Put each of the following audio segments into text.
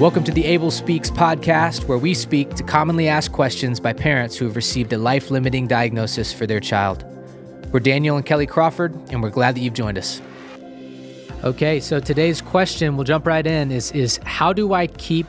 Welcome to the Abel Speaks podcast, where we speak to commonly asked questions by parents who have received a life limiting diagnosis for their child. We're Daniel and Kelly Crawford, and we're glad that you've joined us. Okay, so today's question, we'll jump right in, is, is how do I keep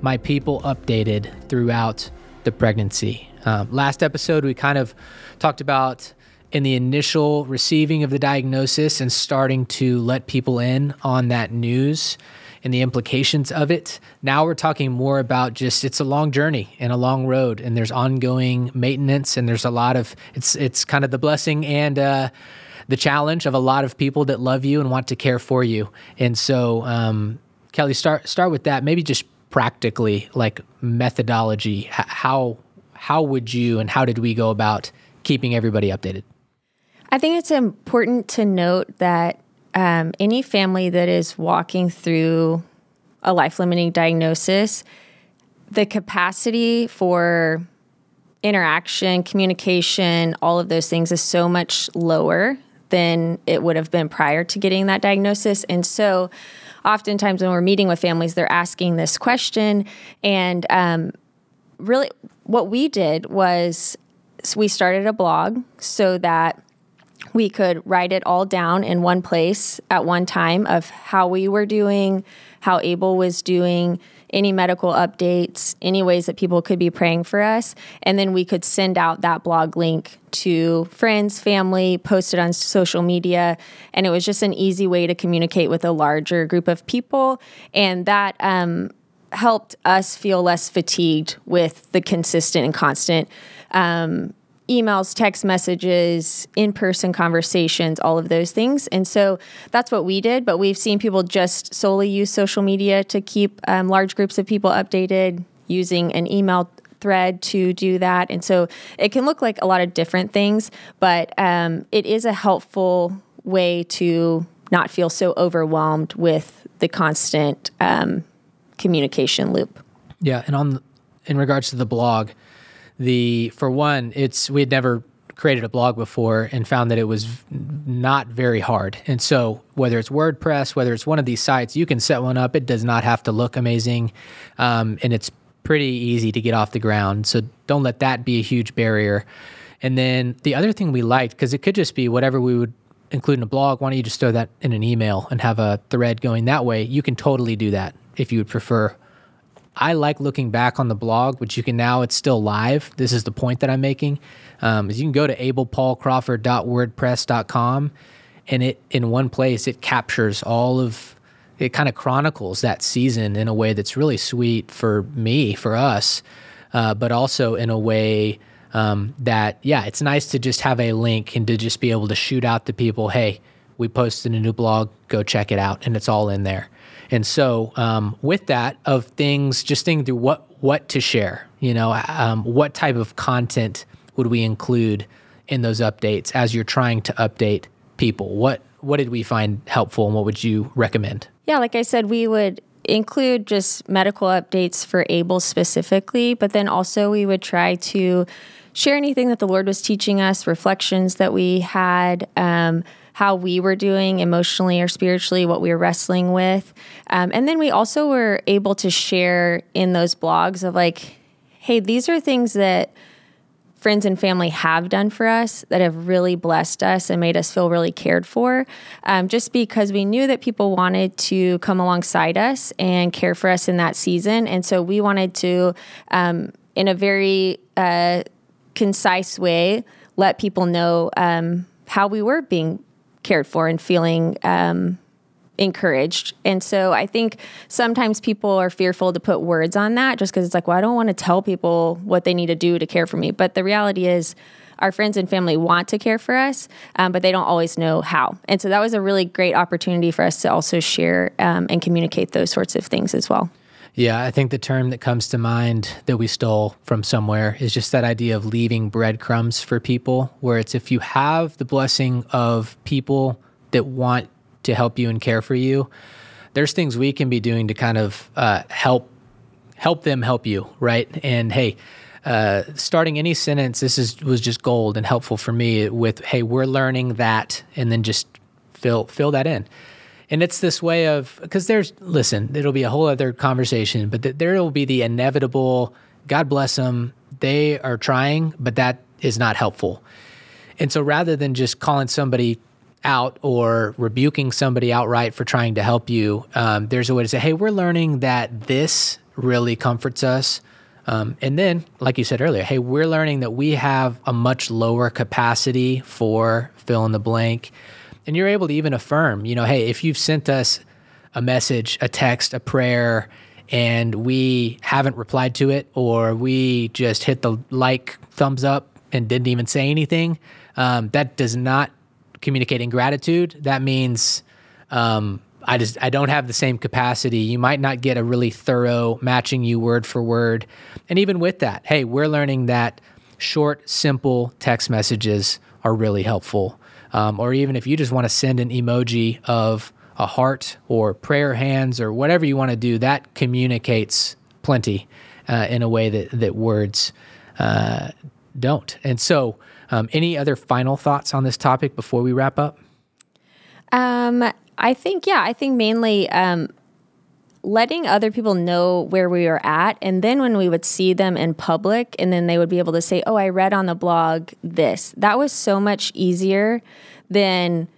my people updated throughout the pregnancy? Um, last episode, we kind of talked about in the initial receiving of the diagnosis and starting to let people in on that news and the implications of it. Now we're talking more about just it's a long journey and a long road, and there's ongoing maintenance, and there's a lot of it's it's kind of the blessing and uh, the challenge of a lot of people that love you and want to care for you. And so, um, Kelly, start start with that. Maybe just practically, like methodology. How how would you and how did we go about keeping everybody updated? I think it's important to note that um, any family that is walking through a life limiting diagnosis, the capacity for interaction, communication, all of those things is so much lower than it would have been prior to getting that diagnosis. And so, oftentimes when we're meeting with families, they're asking this question. And um, really, what we did was we started a blog so that we could write it all down in one place at one time of how we were doing, how Abel was doing, any medical updates, any ways that people could be praying for us. And then we could send out that blog link to friends, family, post it on social media. And it was just an easy way to communicate with a larger group of people. And that um, helped us feel less fatigued with the consistent and constant um, emails, text messages, in person conversations, all of those things. And so that's what we did. But we've seen people just solely use social media to keep um, large groups of people updated using an email thread to do that. And so it can look like a lot of different things, but um, it is a helpful way to not feel so overwhelmed with the constant um, communication loop. Yeah. And on, in regards to the blog, the for one, it's we had never created a blog before and found that it was not very hard. And so, whether it's WordPress, whether it's one of these sites, you can set one up. It does not have to look amazing, um, and it's pretty easy to get off the ground. So, don't let that be a huge barrier. And then the other thing we liked, because it could just be whatever we would include in a blog, why don't you just throw that in an email and have a thread going that way? You can totally do that if you would prefer I like looking back on the blog, which you can now, it's still live. This is the point that I'm making. Um, is you can go to abelpaulcrawford.wordpress.com and it, in one place, it captures all of, it kind of chronicles that season in a way that's really sweet for me, for us, uh, but also in a way um, that, yeah, it's nice to just have a link and to just be able to shoot out to people, hey, we posted a new blog, go check it out, and it's all in there. And so, um, with that, of things, just thinking through what what to share. You know, um, what type of content would we include in those updates as you're trying to update people? What what did we find helpful, and what would you recommend? Yeah, like I said, we would include just medical updates for Abel specifically, but then also we would try to share anything that the Lord was teaching us, reflections that we had. Um, how we were doing emotionally or spiritually, what we were wrestling with. Um, and then we also were able to share in those blogs of like, hey, these are things that friends and family have done for us that have really blessed us and made us feel really cared for. Um, just because we knew that people wanted to come alongside us and care for us in that season. And so we wanted to, um, in a very uh, concise way, let people know um, how we were being cared for and feeling um, encouraged. And so I think sometimes people are fearful to put words on that just because it's like, well, I don't want to tell people what they need to do to care for me. But the reality is, our friends and family want to care for us, um, but they don't always know how. And so that was a really great opportunity for us to also share um, and communicate those sorts of things as well. Yeah, I think the term that comes to mind that we stole from somewhere is just that idea of leaving breadcrumbs for people, where it's if you have the blessing of people that want to help you and care for you, there's things we can be doing to kind of uh, help help them help you, right? And hey, uh, starting any sentence, this is was just gold and helpful for me with hey, we're learning that, and then just fill fill that in. And it's this way of, because there's, listen, it'll be a whole other conversation, but th- there will be the inevitable, God bless them, they are trying, but that is not helpful. And so rather than just calling somebody out or rebuking somebody outright for trying to help you, um, there's a way to say, hey, we're learning that this really comforts us. Um, and then, like you said earlier, hey, we're learning that we have a much lower capacity for fill in the blank. And you're able to even affirm, you know, hey, if you've sent us a message, a text, a prayer, and we haven't replied to it, or we just hit the like thumbs up and didn't even say anything, um, that does not communicate ingratitude. That means um, I just I don't have the same capacity. You might not get a really thorough matching you word for word. And even with that, hey, we're learning that short, simple text messages are really helpful. Um, or even if you just want to send an emoji of a heart or prayer hands or whatever you want to do, that communicates plenty uh, in a way that that words uh, don't. And so, um, any other final thoughts on this topic before we wrap up? Um, I think yeah, I think mainly um, letting other people know where we were at, and then when we would see them in public, and then they would be able to say, "Oh, I read on the blog this." That was so much easier than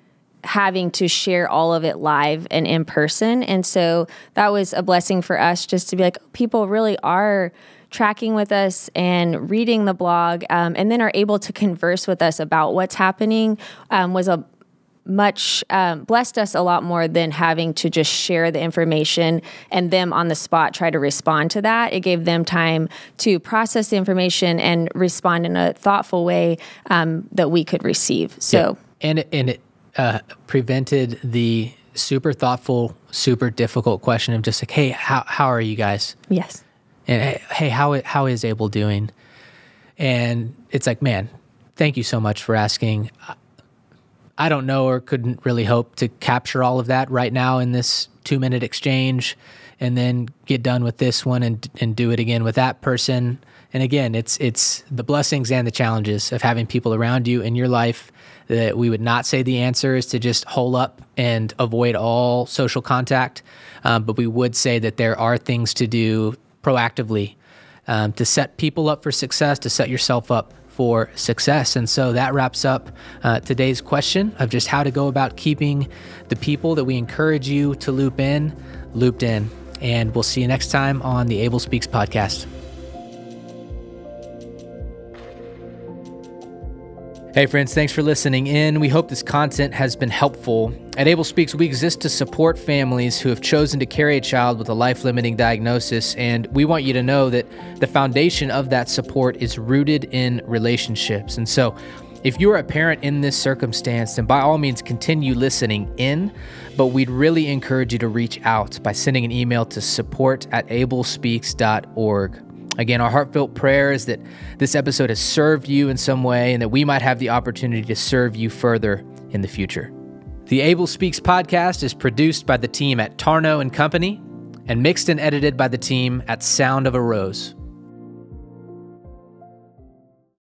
having to share all of it live and in person. And so that was a blessing for us just to be like, people really are tracking with us and reading the blog, um, and then are able to converse with us about what's happening um, was a much um, blessed us a lot more than having to just share the information and them on the spot try to respond to that. It gave them time to process the information and respond in a thoughtful way um, that we could receive. So, yeah. and it, and it uh, prevented the super thoughtful, super difficult question of just like, hey, how how are you guys? Yes and hey, how how is Abel doing? And it's like, man, thank you so much for asking. I don't know or couldn't really hope to capture all of that right now in this two minute exchange, and then get done with this one and and do it again with that person. And again, it's it's the blessings and the challenges of having people around you in your life that we would not say the answer is to just hole up and avoid all social contact, um, but we would say that there are things to do proactively um, to set people up for success, to set yourself up for success. And so that wraps up uh, today's question of just how to go about keeping the people that we encourage you to loop in, looped in. And we'll see you next time on the Abel Speaks podcast. Hey, friends, thanks for listening in. We hope this content has been helpful. At Abel Speaks, we exist to support families who have chosen to carry a child with a life limiting diagnosis, and we want you to know that the foundation of that support is rooted in relationships. And so, if you're a parent in this circumstance, then by all means continue listening in, but we'd really encourage you to reach out by sending an email to support at abelspeaks.org. Again, our heartfelt prayer is that this episode has served you in some way and that we might have the opportunity to serve you further in the future. The Abel Speaks podcast is produced by the team at Tarno and Company and mixed and edited by the team at Sound of a Rose.